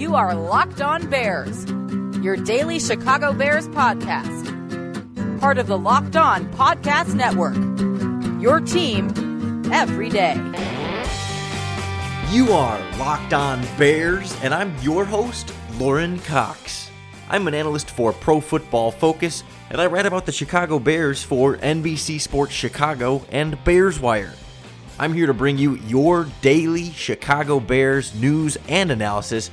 You are Locked On Bears, your daily Chicago Bears podcast. Part of the Locked On Podcast Network. Your team every day. You are Locked On Bears, and I'm your host, Lauren Cox. I'm an analyst for Pro Football Focus, and I write about the Chicago Bears for NBC Sports Chicago and Bears Wire. I'm here to bring you your daily Chicago Bears news and analysis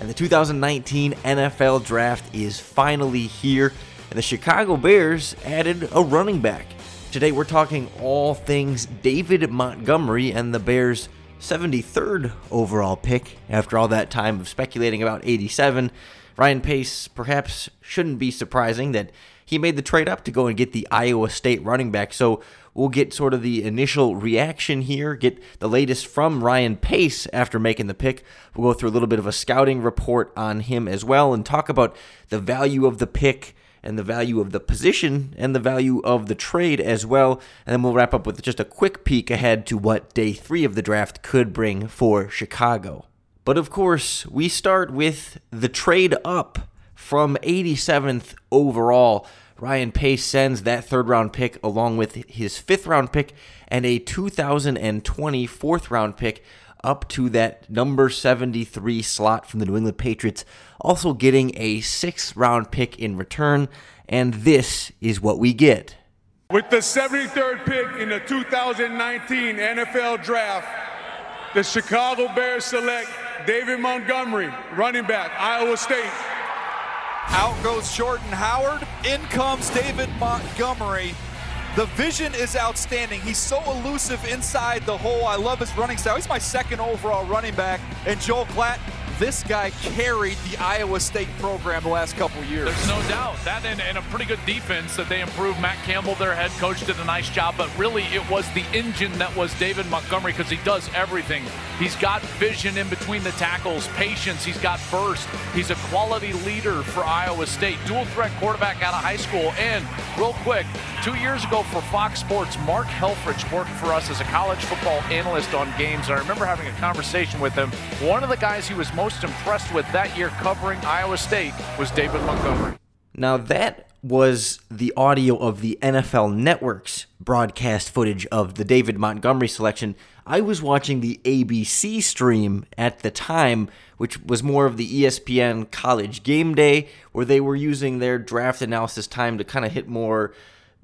and the 2019 NFL Draft is finally here, and the Chicago Bears added a running back. Today we're talking all things David Montgomery and the Bears' 73rd overall pick. After all that time of speculating about 87, Ryan Pace perhaps shouldn't be surprising that he made the trade up to go and get the Iowa State running back. So we'll get sort of the initial reaction here, get the latest from Ryan Pace after making the pick. We'll go through a little bit of a scouting report on him as well and talk about the value of the pick and the value of the position and the value of the trade as well. And then we'll wrap up with just a quick peek ahead to what day three of the draft could bring for Chicago. But of course, we start with the trade up from 87th overall. Ryan Pace sends that third round pick along with his fifth round pick and a 2020 fourth round pick up to that number 73 slot from the New England Patriots, also getting a sixth round pick in return. And this is what we get. With the 73rd pick in the 2019 NFL Draft, the Chicago Bears select David Montgomery, running back, Iowa State. Out goes Jordan Howard. In comes David Montgomery. The vision is outstanding. He's so elusive inside the hole. I love his running style. He's my second overall running back. And Joel Klatt, this guy carried the Iowa State program the last couple years. There's no doubt. That and, and, a pretty good defense that they improved. Matt Campbell, their head coach, did a nice job, but really it was the engine that was David Montgomery because he does everything. He's got vision in between the tackles, patience, he's got burst. He's a quality leader for Iowa State. Dual threat quarterback out of high school. And real quick, two years ago for Fox Sports, Mark Helfrich worked for us as a college football analyst on games. And I remember having a conversation with him. One of the guys he was most most impressed with that year covering Iowa State was David Montgomery. Now, that was the audio of the NFL Network's broadcast footage of the David Montgomery selection. I was watching the ABC stream at the time, which was more of the ESPN college game day, where they were using their draft analysis time to kind of hit more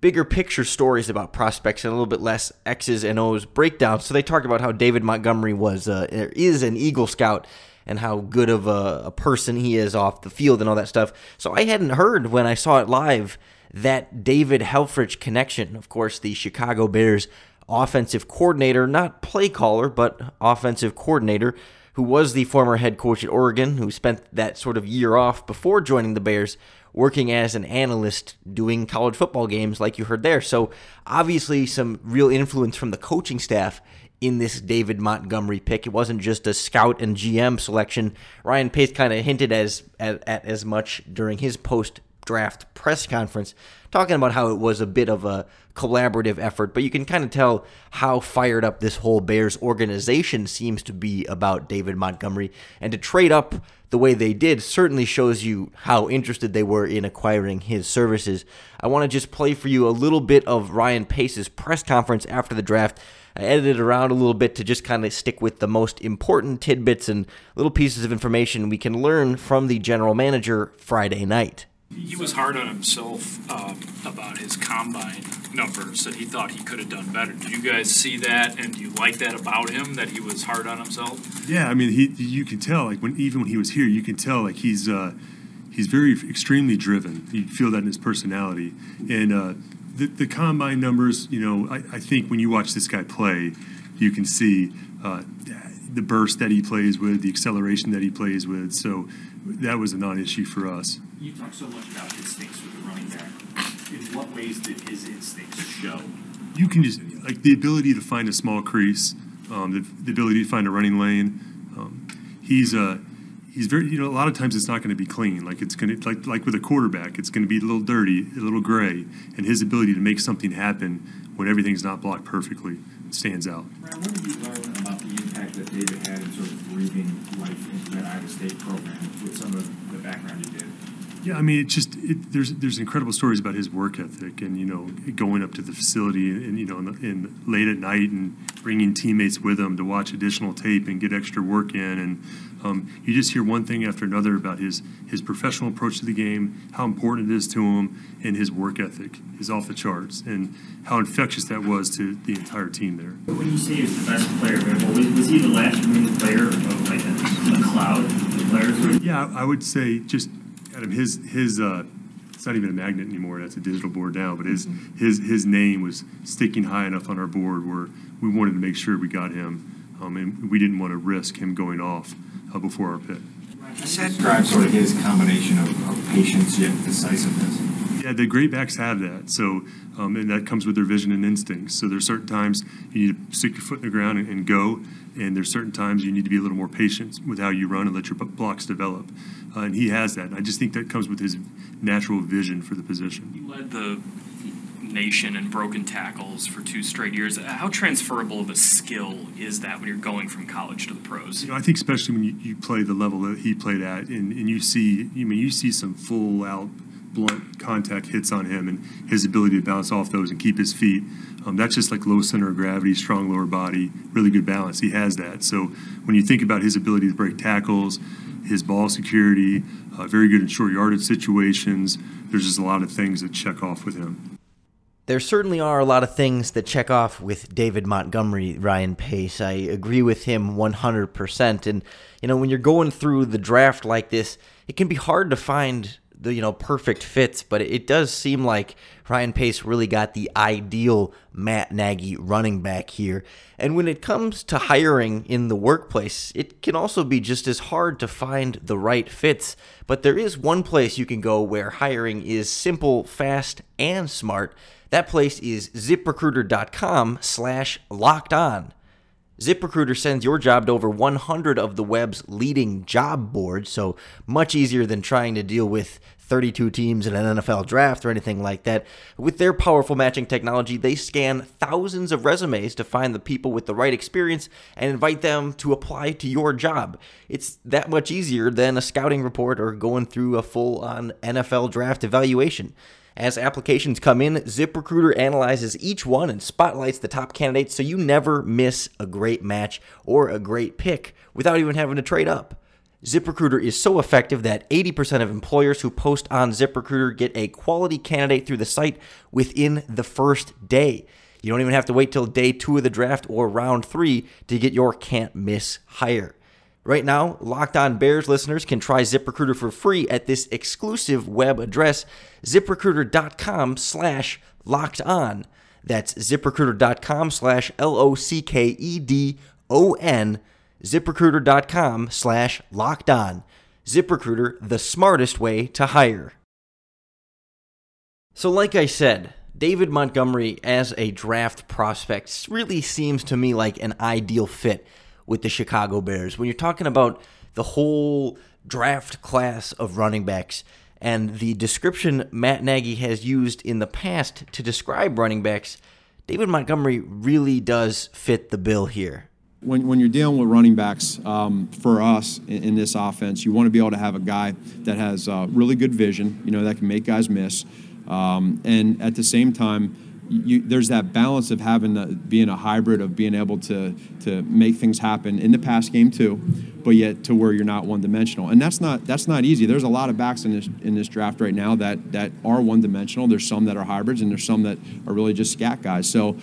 bigger picture stories about prospects and a little bit less X's and O's breakdown. So they talked about how David Montgomery was uh, is an Eagle Scout and how good of a, a person he is off the field and all that stuff. So I hadn't heard when I saw it live that David Helfrich connection. Of course, the Chicago Bears offensive coordinator, not play caller, but offensive coordinator, who was the former head coach at Oregon, who spent that sort of year off before joining the Bears, working as an analyst doing college football games, like you heard there. So, obviously, some real influence from the coaching staff in this David Montgomery pick. It wasn't just a scout and GM selection. Ryan Pace kind of hinted as at, at as much during his post draft press conference, talking about how it was a bit of a collaborative effort, but you can kind of tell how fired up this whole Bears organization seems to be about David Montgomery. And to trade up the way they did certainly shows you how interested they were in acquiring his services. I want to just play for you a little bit of Ryan Pace's press conference after the draft I edited around a little bit to just kind of stick with the most important tidbits and little pieces of information we can learn from the general manager Friday night. He was hard on himself um, about his combine numbers that he thought he could have done better. Did you guys see that, and do you like that about him that he was hard on himself? Yeah, I mean, he you can tell like when even when he was here, you can tell like he's uh, he's very extremely driven. You feel that in his personality, and uh, the, the combine numbers, you know, I, I, think when you watch this guy play, you can see uh, the burst that he plays with, the acceleration that he plays with. So that was a non-issue for us. You talk so much about instincts with the running back. In what ways did his instincts show? You can just like the ability to find a small crease, um, the, the, ability to find a running lane. Um, he's a uh, he's very you know a lot of times it's not going to be clean like it's going to like like with a quarterback it's going to be a little dirty a little gray and his ability to make something happen when everything's not blocked perfectly stands out Ryan, what did you learn about the impact that David had in sort of breathing life into that Iowa State program with some of the background he did? Yeah, I mean, it just it, there's there's incredible stories about his work ethic, and you know, going up to the facility and, you know, the, in late at night and bringing teammates with him to watch additional tape and get extra work in, and um, you just hear one thing after another about his his professional approach to the game, how important it is to him, and his work ethic is off the charts, and how infectious that was to the entire team there. But when you say he was the best player available, was, was he the last remaining player of like a, a cloud of players? Yeah, I would say just Adam, his his uh, it's not even a magnet anymore. That's a digital board now. But his his his name was sticking high enough on our board where we wanted to make sure we got him, um, and we didn't want to risk him going off before our pit, pick. Describe sort of his combination of, of patience yet decisiveness. Yeah, the great backs have that. So, um, and that comes with their vision and instincts. So there's certain times you need to stick your foot in the ground and, and go, and there's certain times you need to be a little more patient with how you run and let your blocks develop. Uh, and he has that. And I just think that comes with his natural vision for the position. He led the nation in broken tackles for two straight years. How transferable of a skill is that when you're going from college to the pros? You know, I think especially when you, you play the level that he played at, and, and you see, you mean, you see some full out blunt contact hits on him and his ability to bounce off those and keep his feet. Um, that's just like low center of gravity, strong lower body, really good balance. He has that. So when you think about his ability to break tackles, his ball security, uh, very good in short yardage situations, there's just a lot of things that check off with him. There certainly are a lot of things that check off with David Montgomery, Ryan Pace. I agree with him 100%. And, you know, when you're going through the draft like this, it can be hard to find the you know perfect fits, but it does seem like Ryan Pace really got the ideal Matt Nagy running back here. And when it comes to hiring in the workplace, it can also be just as hard to find the right fits. But there is one place you can go where hiring is simple, fast, and smart. That place is ziprecruiter.com slash locked on. ZipRecruiter sends your job to over 100 of the web's leading job boards, so much easier than trying to deal with 32 teams in an NFL draft or anything like that. With their powerful matching technology, they scan thousands of resumes to find the people with the right experience and invite them to apply to your job. It's that much easier than a scouting report or going through a full on NFL draft evaluation. As applications come in, ZipRecruiter analyzes each one and spotlights the top candidates so you never miss a great match or a great pick without even having to trade up. ZipRecruiter is so effective that 80% of employers who post on ZipRecruiter get a quality candidate through the site within the first day. You don't even have to wait till day two of the draft or round three to get your can't miss hire. Right now, Locked On Bears listeners can try ZipRecruiter for free at this exclusive web address, ziprecruiter.com slash locked on. That's ziprecruiter.com slash L O C K E D O N, ziprecruiter.com slash locked on. ZipRecruiter, the smartest way to hire. So, like I said, David Montgomery as a draft prospect really seems to me like an ideal fit with the Chicago Bears. When you're talking about the whole draft class of running backs and the description Matt Nagy has used in the past to describe running backs, David Montgomery really does fit the bill here. When, when you're dealing with running backs, um, for us in, in, this offense, you want to be able to have a guy that has uh, really good vision, you know, that can make guys miss. Um, and at the same time, you, there's that balance of having the, being a hybrid of being able to to make things happen in the pass game too, but yet to where you're not one dimensional, and that's not that's not easy. There's a lot of backs in this in this draft right now that that are one dimensional. There's some that are hybrids, and there's some that are really just scat guys. So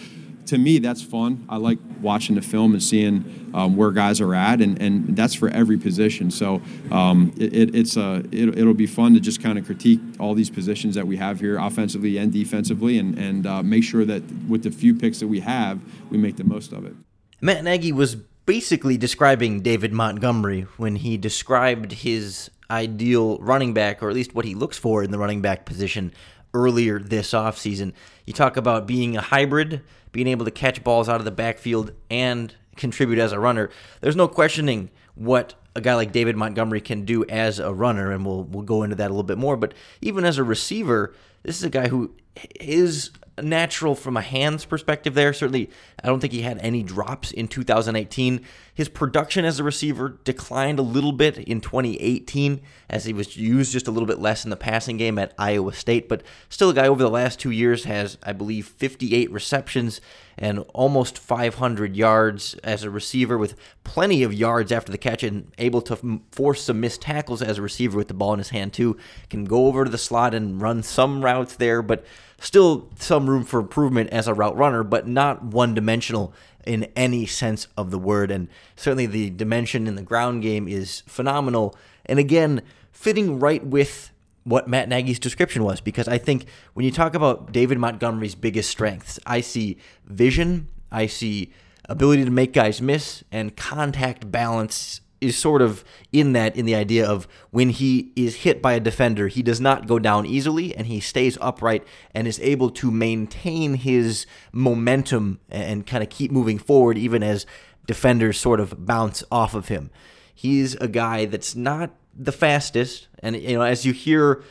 to me, that's fun. I like watching the film and seeing um, where guys are at, and, and that's for every position. So um, it, it, it's a it, will be fun to just kind of critique all these positions that we have here, offensively and defensively, and and uh, make sure that with the few picks that we have, we make the most of it. Matt Nagy was basically describing David Montgomery when he described his ideal running back, or at least what he looks for in the running back position earlier this offseason. You talk about being a hybrid being able to catch balls out of the backfield and contribute as a runner. There's no questioning what a guy like David Montgomery can do as a runner, and we'll we'll go into that a little bit more. But even as a receiver, this is a guy who his natural from a hands perspective there. Certainly, I don't think he had any drops in 2018. His production as a receiver declined a little bit in 2018 as he was used just a little bit less in the passing game at Iowa State, but still a guy over the last two years has, I believe, 58 receptions and almost 500 yards as a receiver with plenty of yards after the catch and able to force some missed tackles as a receiver with the ball in his hand too. Can go over to the slot and run some routes there, but still some room for improvement as a route runner, but not one dimensional in any sense of the word. And certainly the dimension in the ground game is phenomenal. And again, fitting right with what Matt Nagy's description was, because I think when you talk about David Montgomery's biggest strengths, I see vision, I see ability to make guys miss, and contact balance is sort of in that in the idea of when he is hit by a defender, he does not go down easily and he stays upright and is able to maintain his momentum and kind of keep moving forward even as defenders sort of bounce off of him. He's a guy that's not the fastest and you know as you hear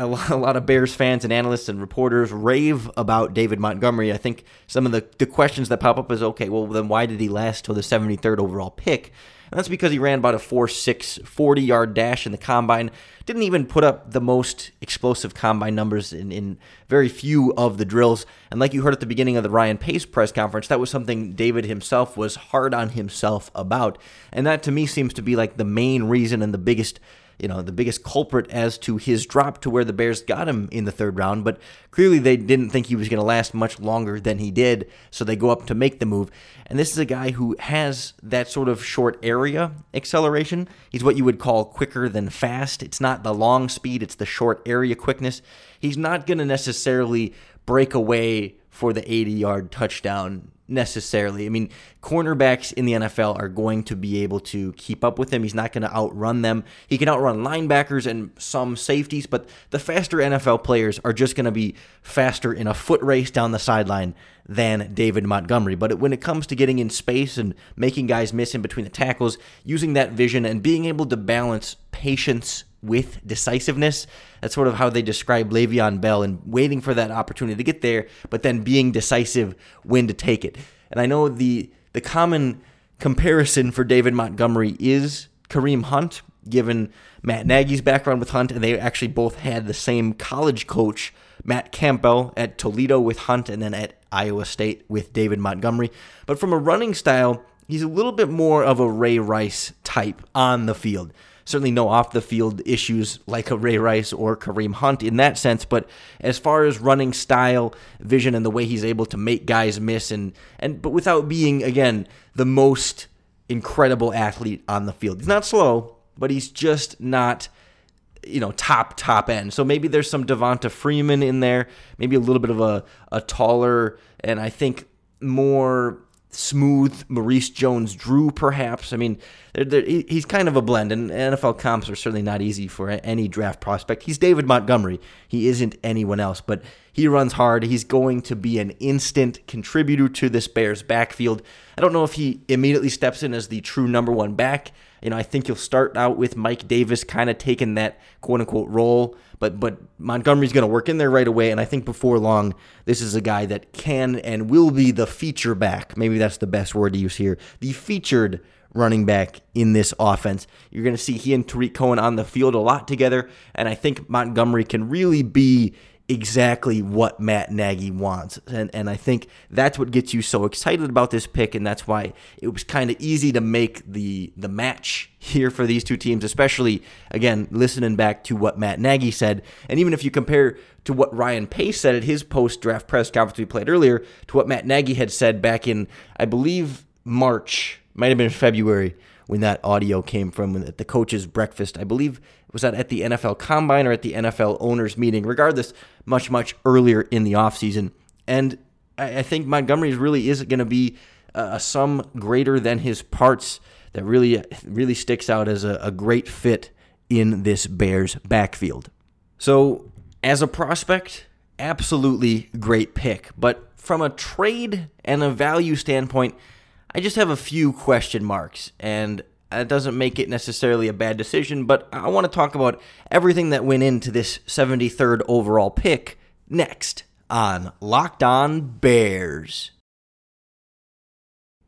a lot of Bears fans and analysts and reporters rave about David Montgomery. I think some of the, the questions that pop up is okay, well, then why did he last till the 73rd overall pick? And that's because he ran about a 4.6 40 yard dash in the combine. Didn't even put up the most explosive combine numbers in, in very few of the drills. And like you heard at the beginning of the Ryan Pace press conference, that was something David himself was hard on himself about. And that to me seems to be like the main reason and the biggest you know, the biggest culprit as to his drop to where the Bears got him in the third round. But clearly they didn't think he was going to last much longer than he did, so they go up to make the move. And this is a guy who has that sort of short area acceleration. He's what you would call quicker than fast. It's not the long speed, it's the short area quickness. He's not going to necessarily break away for the 80 yard touchdown necessarily. I mean, cornerbacks in the NFL are going to be able to keep up with him. He's not going to outrun them. He can outrun linebackers and some safeties, but the faster NFL players are just going to be faster in a foot race down the sideline than David Montgomery. But when it comes to getting in space and making guys miss in between the tackles, using that vision and being able to balance patience with decisiveness. That's sort of how they describe Le'Veon Bell and waiting for that opportunity to get there, but then being decisive when to take it. And I know the the common comparison for David Montgomery is Kareem Hunt, given Matt Nagy's background with Hunt, and they actually both had the same college coach, Matt Campbell, at Toledo with Hunt, and then at Iowa State with David Montgomery. But from a running style, he's a little bit more of a Ray Rice type on the field certainly no off the field issues like a Ray Rice or Kareem Hunt in that sense. But as far as running style, vision, and the way he's able to make guys miss, and and but without being again the most incredible athlete on the field, he's not slow, but he's just not you know top top end. So maybe there's some Devonta Freeman in there, maybe a little bit of a a taller and I think more smooth Maurice Jones Drew, perhaps. I mean, they're, they're, he's kind of a blend, and NFL comps are certainly not easy for any draft prospect. He's David Montgomery. He isn't anyone else, but he runs hard. He's going to be an instant contributor to this Bears backfield. I don't know if he immediately steps in as the true number one back. You know, I think you'll start out with Mike Davis kind of taking that quote unquote role, but but Montgomery's going to work in there right away, and I think before long, this is a guy that can and will be the feature back. Maybe that's the best word to use here. The featured running back in this offense. You're going to see he and Tarik Cohen on the field a lot together, and I think Montgomery can really be exactly what Matt Nagy wants. And and I think that's what gets you so excited about this pick and that's why it was kind of easy to make the the match here for these two teams, especially again listening back to what Matt Nagy said. And even if you compare to what Ryan Pace said at his post-draft press conference we played earlier to what Matt Nagy had said back in I believe March might have been February when that audio came from at the coaches' breakfast. I believe was that at the NFL Combine or at the NFL owners meeting. Regardless, much much earlier in the offseason. and I, think Montgomery really is going to be a sum greater than his parts that really really sticks out as a, a great fit in this Bears backfield. So as a prospect, absolutely great pick, but from a trade and a value standpoint I just have a few question marks, and that doesn't make it necessarily a bad decision, but I want to talk about everything that went into this 73rd overall pick next on Locked On Bears.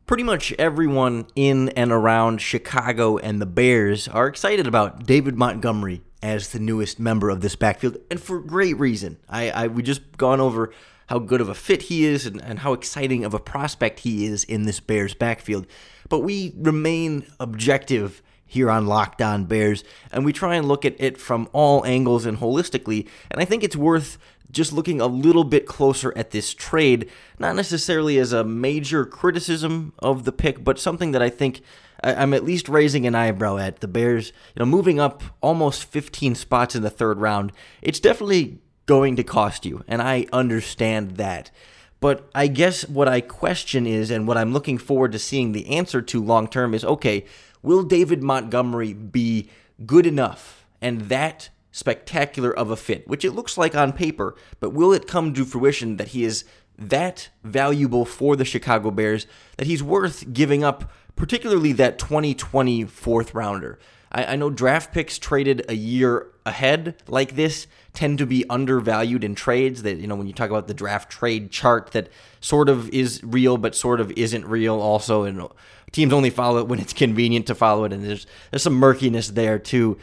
Pretty much everyone in and around Chicago and the Bears are excited about David Montgomery as the newest member of this backfield, and for great reason. I, I we just gone over how good of a fit he is and, and how exciting of a prospect he is in this Bears backfield. But we remain objective here on Locked On Bears, and we try and look at it from all angles and holistically. And I think it's worth just looking a little bit closer at this trade, not necessarily as a major criticism of the pick, but something that I think I'm at least raising an eyebrow at. The Bears, you know, moving up almost 15 spots in the third round, it's definitely going to cost you, and I understand that. But I guess what I question is, and what I'm looking forward to seeing the answer to long term is okay, will David Montgomery be good enough and that spectacular of a fit, which it looks like on paper, but will it come to fruition that he is that valuable for the Chicago Bears that he's worth giving up, particularly that 2020 fourth rounder? I, I know draft picks traded a year ahead like this tend to be undervalued in trades that you know when you talk about the draft trade chart that sort of is real but sort of isn't real also and teams only follow it when it's convenient to follow it and there's there's some murkiness there too.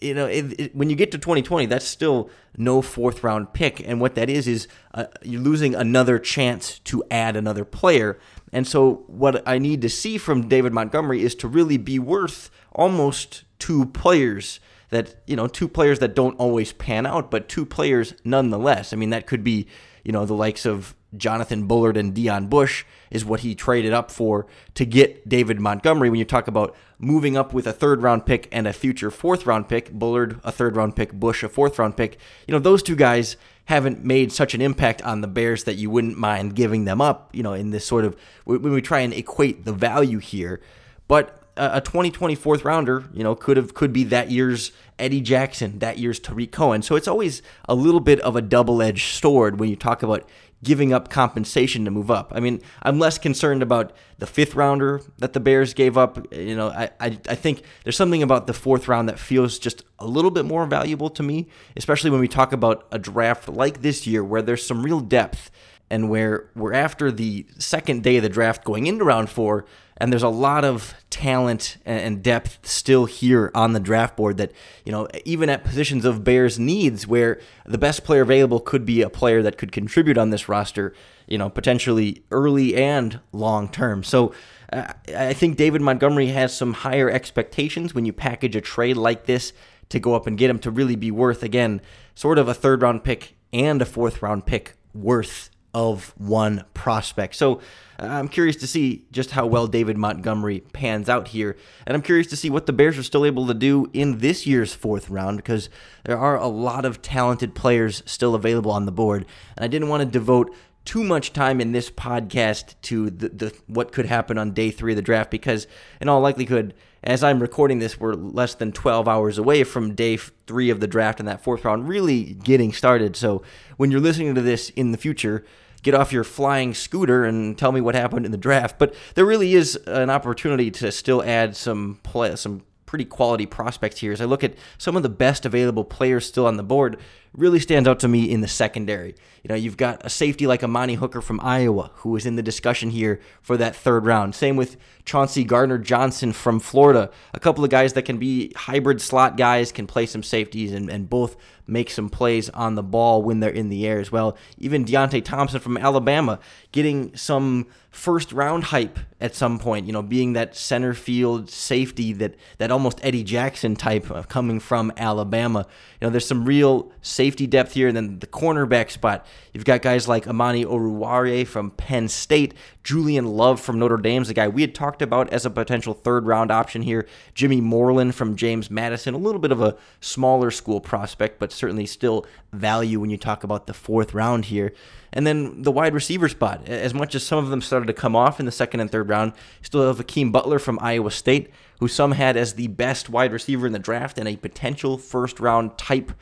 You know it, it, when you get to 2020 that's still no fourth round pick and what that is is uh, you're losing another chance to add another player and so what I need to see from David Montgomery is to really be worth almost two players that you know two players that don't always pan out, but two players nonetheless. I mean that could be you know the likes of Jonathan Bullard and Deon Bush is what he traded up for to get David Montgomery. When you talk about moving up with a third round pick and a future fourth round pick, Bullard a third round pick, Bush a fourth round pick, you know those two guys haven't made such an impact on the Bears that you wouldn't mind giving them up. You know in this sort of when we try and equate the value here, but a 2020 fourth rounder, you know, could have could be that year's Eddie Jackson, that year's Tarik Cohen. So it's always a little bit of a double-edged sword when you talk about giving up compensation to move up. I mean, I'm less concerned about the fifth rounder that the Bears gave up. You know, I, I, I think there's something about the fourth round that feels just a little bit more valuable to me, especially when we talk about a draft like this year where there's some real depth and where we're after the second day of the draft going into round four and there's a lot of talent and depth still here on the draft board that you know even at positions of bears needs where the best player available could be a player that could contribute on this roster you know potentially early and long term. So uh, i think david montgomery has some higher expectations when you package a trade like this to go up and get him to really be worth again sort of a third round pick and a fourth round pick worth of one prospect. So uh, I'm curious to see just how well David Montgomery pans out here. And I'm curious to see what the Bears are still able to do in this year's fourth round because there are a lot of talented players still available on the board. And I didn't want to devote too much time in this podcast to the, the what could happen on day three of the draft because in all likelihood as i'm recording this we're less than 12 hours away from day three of the draft and that fourth round really getting started so when you're listening to this in the future get off your flying scooter and tell me what happened in the draft. But there really is an opportunity to still add some play, some pretty quality prospects here. As I look at some of the best available players still on the board, really stands out to me in the secondary. You know, you've got a safety like Amani Hooker from Iowa, who is in the discussion here for that third round. Same with Chauncey Gardner Johnson from Florida. A couple of guys that can be hybrid slot guys, can play some safeties and, and both make some plays on the ball when they're in the air as well. Even Deionte Thompson from Alabama getting some first round hype at some point, you know, being that center field safety that that almost Eddie Jackson type of coming from Alabama. You know, there's some real safety depth here. And then the cornerback spot, you've got guys like Amani Oruwariye from Penn State, Julian Love from Notre Dame's the guy we had talked about as a potential third round option here. Jimmy Moreland from James Madison, a little bit of a smaller school prospect, but certainly still value when you talk about the fourth round here. And then the wide receiver spot, as much as some of them started to come off in the second and third round, still have Hakeem Butler from Iowa State, who some had as the best wide receiver in the draft and a potential first round type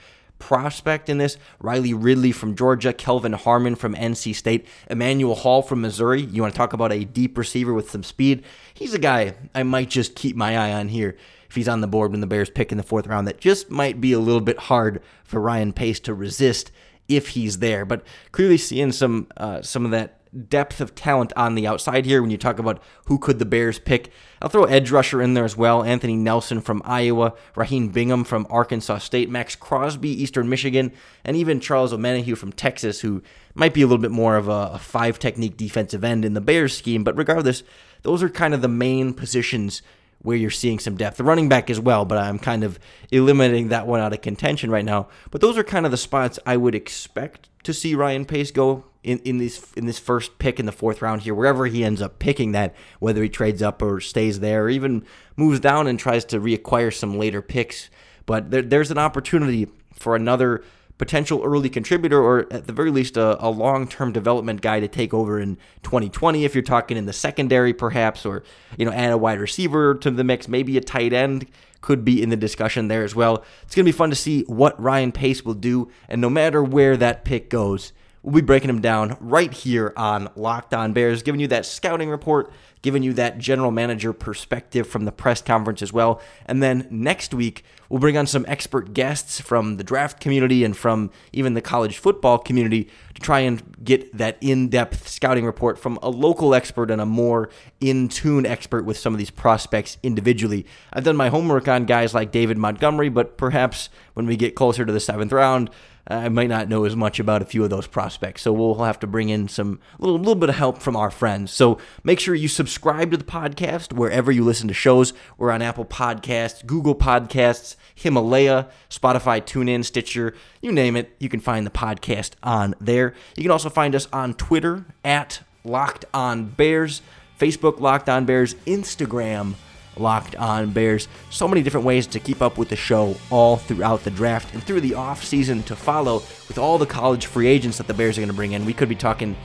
prospect in this. Riley Ridley from Georgia, Kelvin Harmon from NC State, Emmanuel Hall from Missouri. You want to talk about a deep receiver with some speed? He's a guy I might just keep my eye on here if he's on the board when the Bears pick in the fourth round. That just might be a little bit hard for Ryan Pace to resist if he's there. But clearly seeing some uh, some of that depth of talent on the outside here when you talk about who could the Bears pick. I'll throw edge rusher in there as well. Anthony Nelson from Iowa, Ronheen Bingham from Arkansas State, Maxx Crosby, Eastern Michigan, and even Charles Omenihu from Texas, who might be a little bit more of a five technique defensive end in the Bears scheme. But regardless, those are kind of the main positions where you're seeing some depth. The running back as well, but I'm kind of eliminating that one out of contention right now. But those are kind of the spots I would expect to see Ryan Pace go in, in this in this first pick in the fourth round here, wherever he ends up picking that, whether he trades up or stays there, or even moves down and tries to reacquire some later picks. But there, there's an opportunity for another potential early contributor or at the very least a, a long-term development guy to take over in 2020 if you're talking in the secondary perhaps or you know add a wide receiver to the mix. Maybe a tight end could be in the discussion there as well. It's going to be fun to see what Ryan Pace will do and no matter where that pick goes we'll be breaking him down right here on Locked On Bears giving you that scouting report giving you that general manager perspective from the press conference as well. And then next week, we'll bring on some expert guests from the draft community and from even the college football community to try and get that in depth scouting report from a local expert and a more in tune expert with some of these prospects individually. I've done my homework on guys like David Montgomery, but perhaps when we get closer to the seventh round, I might not know as much about a few of those prospects. So we'll have to bring in some little little bit of help from our friends. So make sure you subscribe to the podcast wherever you listen to shows. We're on Apple Podcasts, Google Podcasts, Himalaya, Spotify, TuneIn, Stitcher, you name it. You can find the podcast on there. You can also find us on Twitter at Locked On Bears, Facebook Locked On Bears, Instagram Locked On Bears. So many different ways to keep up with the show all throughout the draft and through the off season to follow with all the college free agents that the Bears are going to bring in. We could be talking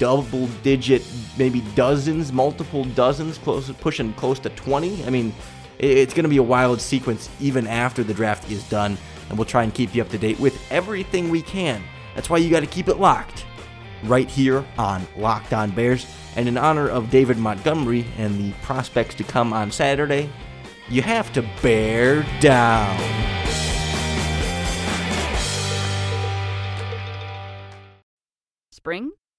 double digit, maybe dozens, multiple dozens, close pushing close to 20. I mean, it's going to be a wild sequence even after the draft is done, and we'll try and keep you up to date with everything we can. That's why you got to keep it locked right here on Locked On Bears. And in honor of David Montgomery and the prospects to come on Saturday, you have to bear down. Spring?